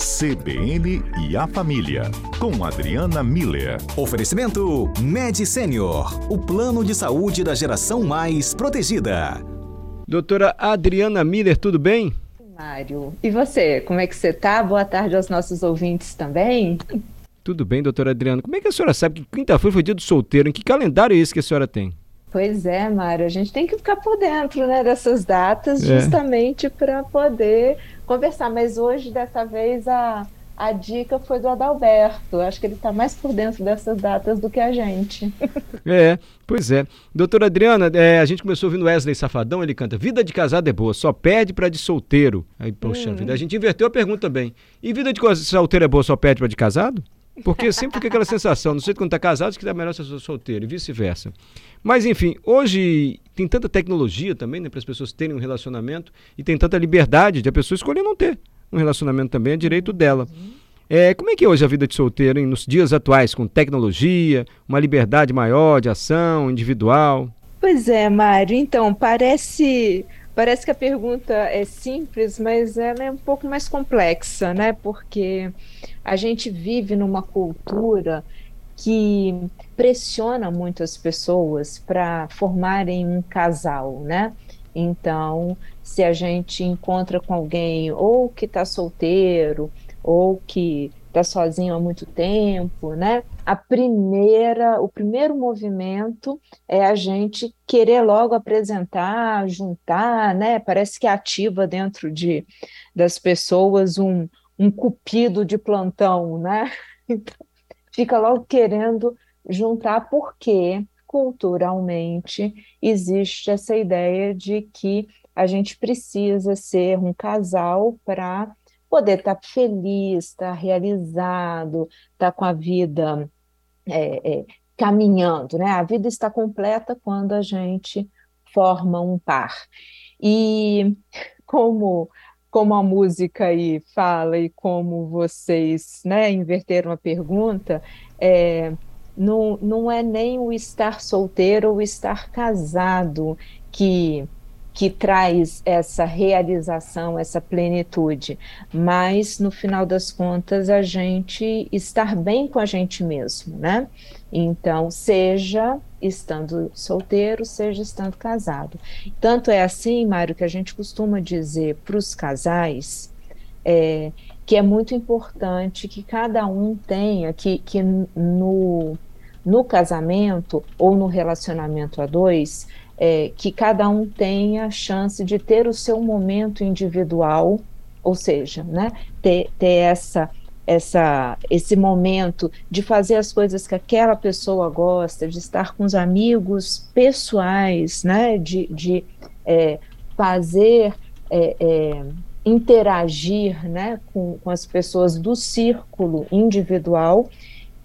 CBN e a Família, com Adriana Miller. Oferecimento Med Senior, o plano de saúde da geração mais protegida. Doutora Adriana Miller, tudo bem? Mário. E você, como é que você tá? Boa tarde aos nossos ouvintes também. Tudo bem, doutora Adriana. Como é que a senhora sabe que quinta-feira foi dia do solteiro? Em que calendário é esse que a senhora tem? Pois é, Mário, a gente tem que ficar por dentro né, dessas datas é. justamente para poder conversar. Mas hoje, dessa vez, a, a dica foi do Adalberto. Acho que ele está mais por dentro dessas datas do que a gente. É, pois é. Doutora Adriana, é, a gente começou ouvindo Wesley Safadão, ele canta Vida de casado é boa, só pede para de solteiro. Aí, poxa hum. vida, a gente inverteu a pergunta também. E vida de solteiro é boa, só pede para de casado? Porque sempre fica aquela sensação, não sei quando está casado, que é melhor ser solteiro e vice-versa. Mas enfim, hoje tem tanta tecnologia também, né, para as pessoas terem um relacionamento e tem tanta liberdade de a pessoa escolher não ter um relacionamento também, é direito dela. É, como é que é hoje a vida de solteiro, hein, nos dias atuais, com tecnologia, uma liberdade maior de ação individual? Pois é, Mário. Então, parece parece que a pergunta é simples, mas ela é um pouco mais complexa, né? Porque a gente vive numa cultura que pressiona muito as pessoas para formarem um casal, né? Então, se a gente encontra com alguém ou que está solteiro ou que está sozinho há muito tempo, né? A primeira, o primeiro movimento é a gente querer logo apresentar, juntar, né? Parece que ativa dentro de das pessoas um, um cupido de plantão, né? Então, fica logo querendo juntar, porque culturalmente existe essa ideia de que a gente precisa ser um casal para poder estar tá feliz, estar tá realizado, estar tá com a vida é, é, caminhando, né? A vida está completa quando a gente forma um par. E como como a música aí fala e como vocês né, inverteram a pergunta, é, não, não é nem o estar solteiro ou estar casado que que traz essa realização, essa plenitude, mas no final das contas a gente estar bem com a gente mesmo, né? Então, seja estando solteiro, seja estando casado. Tanto é assim, Mário, que a gente costuma dizer para os casais é, que é muito importante que cada um tenha, que, que no, no casamento ou no relacionamento a dois, é, que cada um tenha a chance de ter o seu momento individual, ou seja, né, ter, ter essa, essa, esse momento de fazer as coisas que aquela pessoa gosta, de estar com os amigos pessoais, né, de, de é, fazer, é, é, interagir né, com, com as pessoas do círculo individual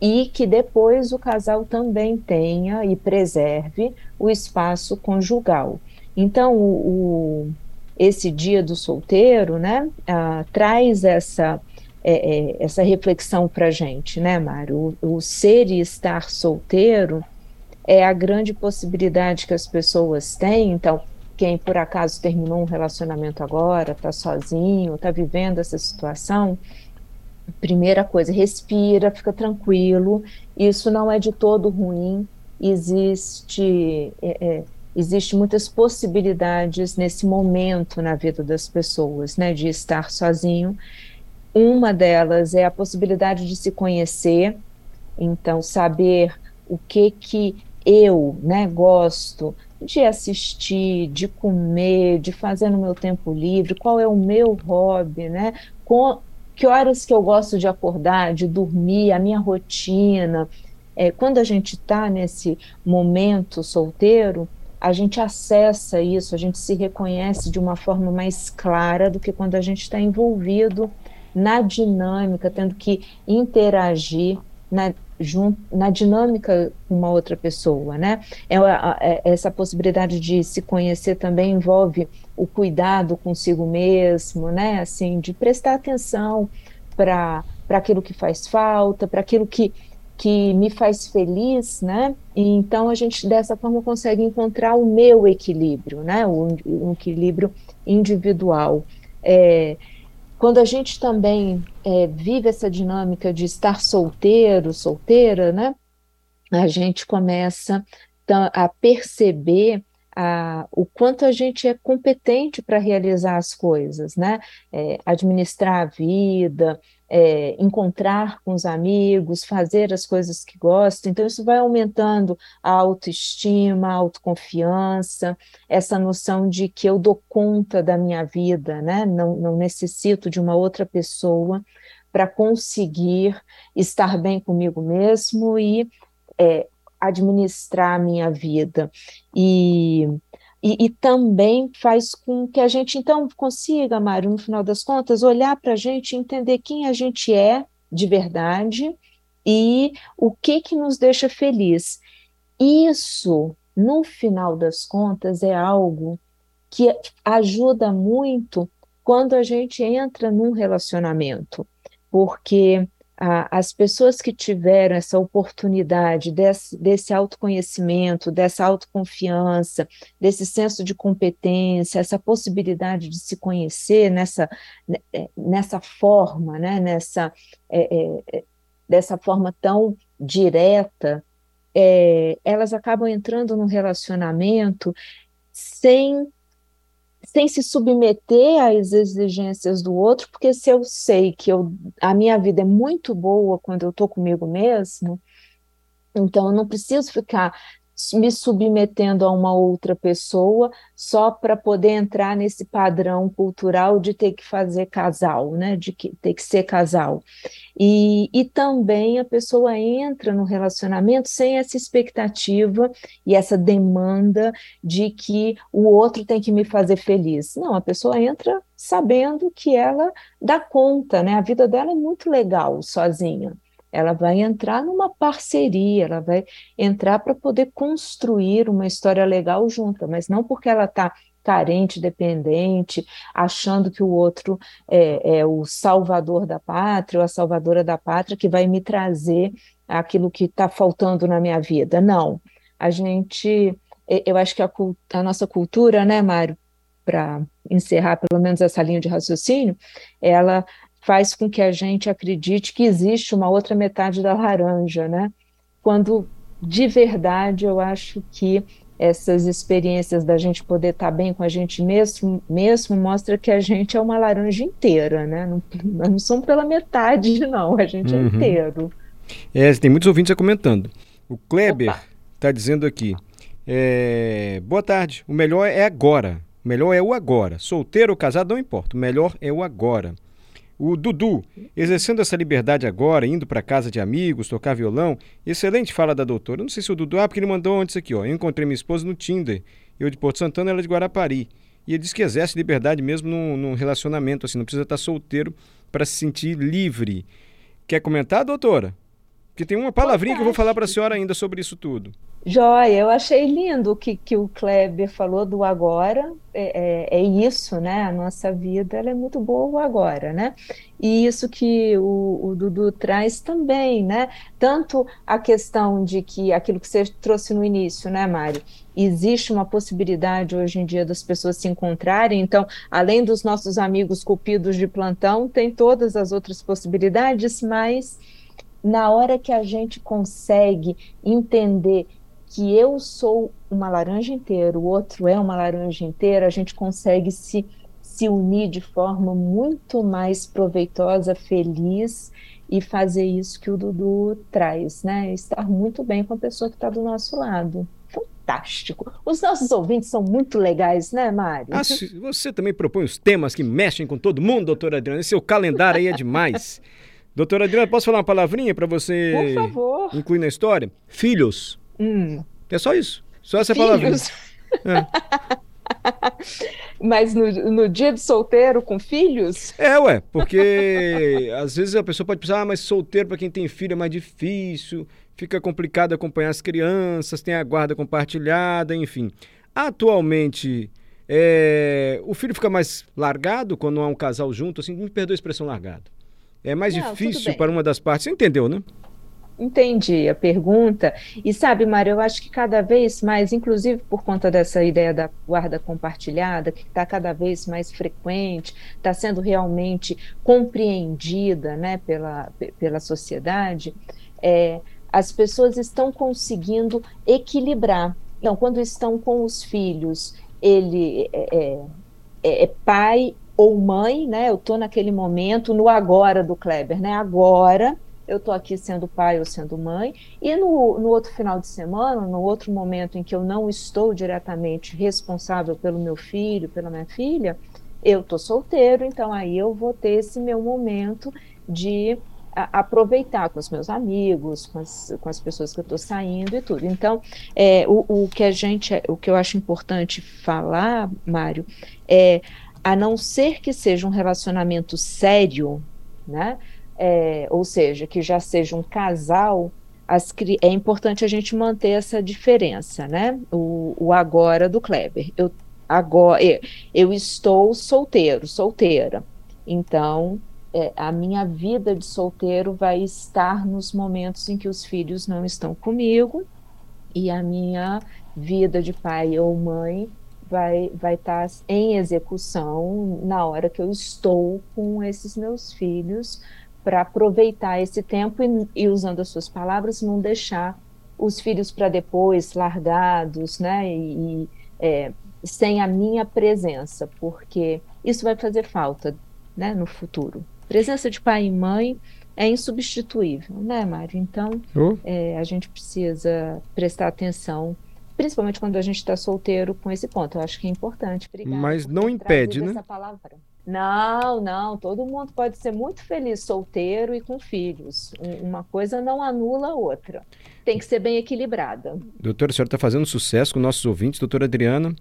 e que depois o casal também tenha e preserve o espaço conjugal. Então, o, o esse dia do solteiro, né, traz essa é, é, essa reflexão para gente, né, Mário? O, o ser e estar solteiro é a grande possibilidade que as pessoas têm. Então, quem por acaso terminou um relacionamento agora, está sozinho, está vivendo essa situação, primeira coisa, respira, fica tranquilo. Isso não é de todo ruim. Existe é, é, existe muitas possibilidades nesse momento na vida das pessoas, né, de estar sozinho. Uma delas é a possibilidade de se conhecer, então saber o que que eu, né, gosto de assistir, de comer, de fazer no meu tempo livre, qual é o meu hobby, né? Que horas que eu gosto de acordar, de dormir, a minha rotina. É, quando a gente está nesse momento solteiro, a gente acessa isso, a gente se reconhece de uma forma mais clara do que quando a gente está envolvido na dinâmica, tendo que interagir na, junto, na dinâmica com uma outra pessoa, né? É, é, essa possibilidade de se conhecer também envolve o cuidado consigo mesmo, né? Assim, de prestar atenção para aquilo que faz falta, para aquilo que que me faz feliz, né? E então a gente dessa forma consegue encontrar o meu equilíbrio, né? O, equilíbrio individual. É, quando a gente também é, vive essa dinâmica de estar solteiro, solteira, né? A gente começa a perceber a, o quanto a gente é competente para realizar as coisas, né? É, administrar a vida, é, encontrar com os amigos, fazer as coisas que gosta. Então, isso vai aumentando a autoestima, a autoconfiança, essa noção de que eu dou conta da minha vida, né? não, não necessito de uma outra pessoa para conseguir estar bem comigo mesmo e é, administrar a minha vida. E e, e, também faz com que a gente, então, consiga, Mário, no final das contas, olhar para a gente, entender quem a gente é de verdade e o que que nos deixa feliz. Isso, no final das contas, é algo que ajuda muito quando a gente entra num relacionamento, porque as pessoas que tiveram essa oportunidade desse, desse autoconhecimento, dessa autoconfiança, desse senso de competência, essa possibilidade de se conhecer nessa, né, é, nessa forma, né, nessa, é, é, é, dessa forma tão direta, é, elas acabam entrando no relacionamento sem sem se submeter às exigências do outro, porque se eu sei que eu, a minha vida é muito boa quando eu estou comigo mesmo, então eu não preciso ficar me submetendo a uma outra pessoa só para poder entrar nesse padrão cultural de ter que fazer casal, né? De que, ter que ser casal. E, e também a pessoa entra no relacionamento sem essa expectativa e essa demanda de que o outro tem que me fazer feliz. Não, a pessoa entra sabendo que ela dá conta, né? A vida dela é muito legal sozinha ela vai entrar numa parceria, ela vai entrar para poder construir uma história legal junta, mas não porque ela está carente, dependente, achando que o outro é, é, o salvador da pátria ou a salvadora da pátria que vai me trazer aquilo que está faltando na minha vida. Não, a gente, eu acho que a, a nossa cultura, né, Mário, para encerrar pelo menos essa linha de raciocínio, ela faz com que a gente acredite que existe uma outra metade da laranja, né? Quando de verdade eu acho que essas experiências da gente poder estar bem com a gente mesmo, mesmo mostra que a gente é uma laranja inteira, né? Não, não somos pela metade, não, a gente é uhum. é inteiro. É, tem muitos ouvintes comentando. O Kleber está dizendo aqui: é, boa tarde, o melhor é agora. O melhor é o agora. Solteiro ou casado, não importa. O melhor é o agora. O Dudu, exercendo essa liberdade agora, indo para casa de amigos, tocar violão. Excelente fala da doutora. Eu não sei se o Dudu. Ah, porque ele mandou antes aqui, ó. Eu encontrei minha esposa no Tinder. Eu de Porto Santana, ela de Guarapari. E ele diz que exerce liberdade mesmo num, num relacionamento, assim, não precisa estar solteiro para se sentir livre. Quer comentar, doutora? Porque tem uma palavrinha que eu vou falar para a senhora ainda sobre isso tudo. Joia, eu achei lindo o que, que o Kleber falou do agora, é, é, é, isso, né? A nossa vida ela é muito boa agora, né? E isso que o, o, Dudu traz também, né? Tanto a questão de que aquilo que você trouxe no início, né, Mário? Existe uma possibilidade hoje em dia das pessoas se encontrarem, então, além dos nossos amigos cupidos de plantão, tem todas as outras possibilidades, mas na hora que a gente consegue entender que eu sou uma laranja inteira, o outro é uma laranja inteira, a gente consegue se, se unir de forma muito mais proveitosa, feliz e fazer isso que o Dudu traz, né? Estar muito bem com a pessoa que está do nosso lado. Fantástico. Os nossos ouvintes são muito legais, né, Mário? Ah, você também propõe os temas que mexem com todo mundo, doutora Adriana. Esse seu calendário aí é demais. doutora Adriana, posso falar uma palavrinha para você Por favor. incluir na história? Filhos. Hum. É só isso. Só essa palavra. É. Mas no, no, dia de solteiro com filhos? É, ué, porque às vezes a pessoa pode pensar, ah, mas solteiro para quem tem filho é mais difícil, fica complicado acompanhar as crianças, tem a guarda compartilhada, enfim. Atualmente, é, o filho fica mais largado quando há um casal junto, assim, me perdoa a expressão largado. É mais Não, difícil para uma das partes, você entendeu, né? Entendi a pergunta. E sabe, Mário, eu acho que cada vez mais, inclusive por conta dessa ideia da guarda compartilhada, que está cada vez mais frequente, está sendo realmente compreendida né, pela, pela sociedade, é, as pessoas estão conseguindo equilibrar. Então, quando estão com os filhos, ele é, é, é pai ou mãe, né? Eu estou naquele momento, no agora do Kleber, né? Agora eu estou aqui sendo pai ou sendo mãe, e no, no outro final de semana, no outro momento em que eu não estou diretamente responsável pelo meu filho, pela minha filha, eu estou solteiro, então aí eu vou ter esse meu momento de a, aproveitar com os meus amigos, com as, com as pessoas que eu estou saindo e tudo. Então, é, o, o que a gente, o que eu acho importante falar, Mário, é a não ser que seja um relacionamento sério, né? É, ou seja, que já seja um casal, as, é importante a gente manter essa diferença, né? O, o agora do Kleber. Eu, agora, eu estou solteiro, solteira. Então, é, a minha vida de solteiro vai estar nos momentos em que os filhos não estão comigo e a minha vida de pai ou mãe vai vai estar em execução na hora que eu estou com esses meus filhos para aproveitar esse tempo e, e, usando as suas palavras, não deixar os filhos para depois, largados, né? E, é, sem a minha presença, porque isso vai fazer falta, né? No futuro. Presença de pai e mãe é insubstituível, né, Mário? Então, oh. é, a gente precisa prestar atenção principalmente quando a gente está solteiro com esse ponto. Eu acho que é importante. Obrigada Mas não impede, né? Não, não, todo mundo pode ser muito feliz solteiro e com filhos. Uma coisa não anula a outra. Tem que ser bem equilibrada. Doutora, a senhora está fazendo sucesso com nossos ouvintes, doutora Adriana.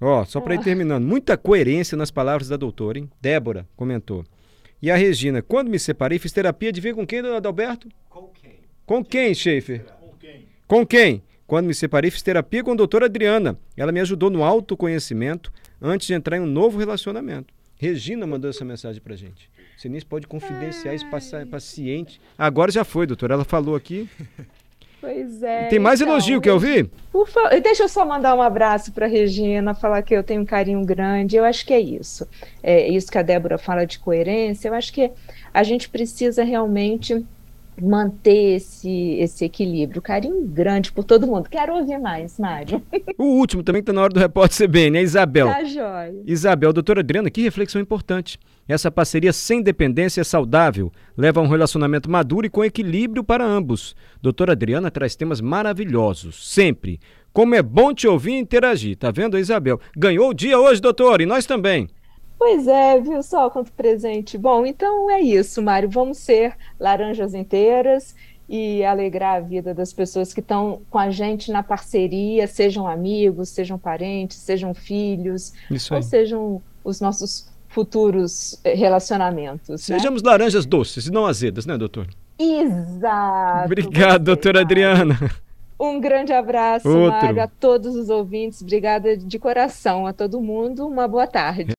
Ó, só para ir ah. terminando, muita coerência nas palavras da doutora, hein? Débora comentou. E a Regina, quando me separei, fiz terapia de ver com quem, dona Adalberto? Com quem? Com quem, Schaefer? Com quem? Com quem? Quando me separei, fiz terapia com a doutora Adriana. Ela me ajudou no autoconhecimento antes de entrar em um novo relacionamento. Regina mandou essa mensagem pra gente. Você pode confidenciar esse paciente. Agora já foi, doutora. Ela falou aqui. Pois é. Tem mais então, elogio, quer ouvir? Por favor, deixa eu só mandar um abraço para Regina, falar que eu tenho um carinho grande. Eu acho que é isso. É isso que a Débora fala de coerência. Eu acho que a gente precisa realmente manter esse, esse equilíbrio. Carinho grande por todo mundo. Quero ouvir mais, Mário. O último também está na hora do repórter CBN, é Isabel. Tá jóia. Isabel, doutora Adriana, que reflexão importante. Essa parceria sem dependência é saudável, leva a um relacionamento maduro e com equilíbrio para ambos. Doutora Adriana traz temas maravilhosos, sempre. Como é bom te ouvir e interagir. Tá vendo, Isabel? Ganhou o dia hoje, doutor, e nós também. Pois é, viu só quanto presente. Bom, então é isso, Mário. Vamos ser laranjas inteiras e alegrar a vida das pessoas que estão com a gente na parceria, sejam amigos, sejam parentes, sejam filhos, ou sejam os nossos futuros eh, relacionamentos. Né? Sejamos né? laranjas doces e não azedas, né, doutor? Exato. Obrigado, doutora Adriana. Um grande abraço. Mário, a todos os ouvintes. Obrigada de coração a todo mundo. Uma boa tarde.